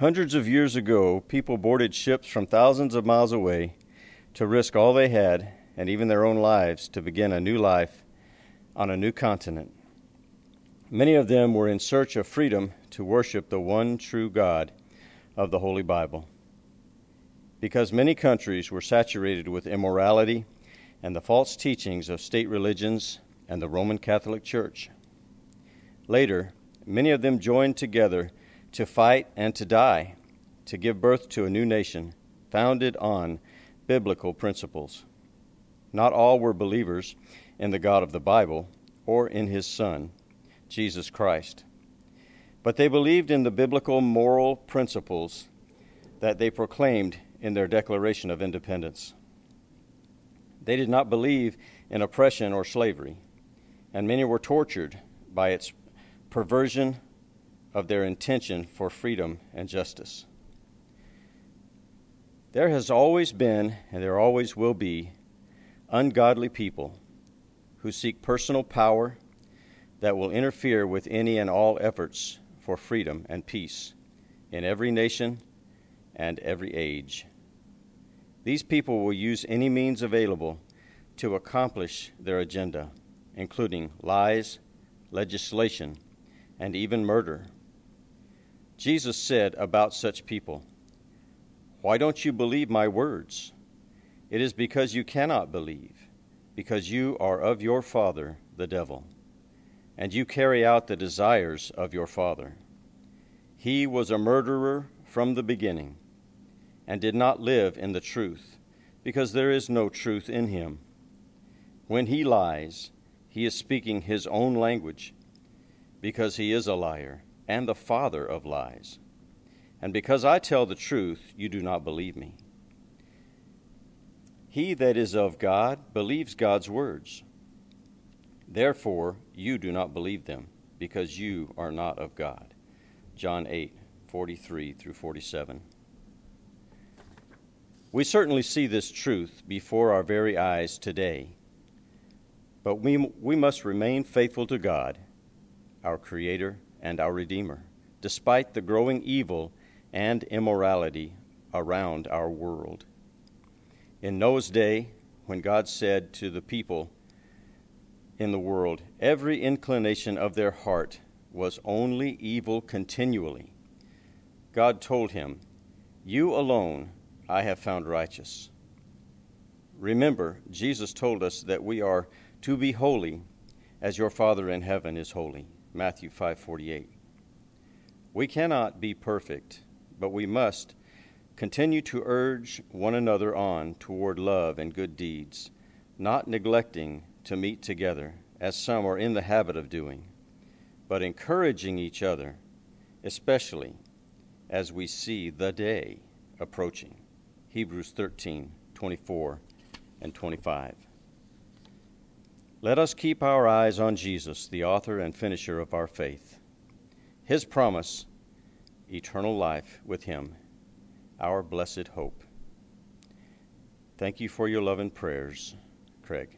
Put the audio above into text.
Hundreds of years ago, people boarded ships from thousands of miles away to risk all they had and even their own lives to begin a new life on a new continent. Many of them were in search of freedom to worship the one true God of the Holy Bible. Because many countries were saturated with immorality and the false teachings of state religions and the Roman Catholic Church. Later, many of them joined together to fight and to die, to give birth to a new nation founded on biblical principles. Not all were believers in the God of the Bible or in his Son, Jesus Christ, but they believed in the biblical moral principles that they proclaimed in their Declaration of Independence. They did not believe in oppression or slavery, and many were tortured by its perversion of their intention for freedom and justice. There has always been, and there always will be, ungodly people who seek personal power that will interfere with any and all efforts for freedom and peace in every nation and every age. These people will use any means available to accomplish their agenda, including lies, legislation, and even murder. Jesus said about such people, Why don't you believe my words? It is because you cannot believe, because you are of your father, the devil, and you carry out the desires of your father. He was a murderer from the beginning, and did not live in the truth, because there is no truth in him. When he lies, he is speaking his own language, because he is a liar and the father of lies. And because I tell the truth, you do not believe me. He that is of God believes God's words. Therefore, you do not believe them, because you are not of God. John 8, 43 through 47. We certainly see this truth before our very eyes today, but we, we must remain faithful to God, our Creator and our Redeemer, despite the growing evil and immorality around our world. In Noah's day, when God said to the people in the world, every inclination of their heart was only evil continually, God told him, You alone I have found righteous. Remember, Jesus told us that we are to be holy as your Father in heaven is holy. Matthew 5:48. We cannot be perfect, but we must continue to urge one another on toward love and good deeds, not neglecting to meet together, as some are in the habit of doing, but encouraging each other, especially as we see the day approaching. Hebrews 13:24 and 25. Let us keep our eyes on Jesus, the author and finisher of our faith. His promise, eternal life with Him, our blessed hope. Thank you for your love and prayers, Craig.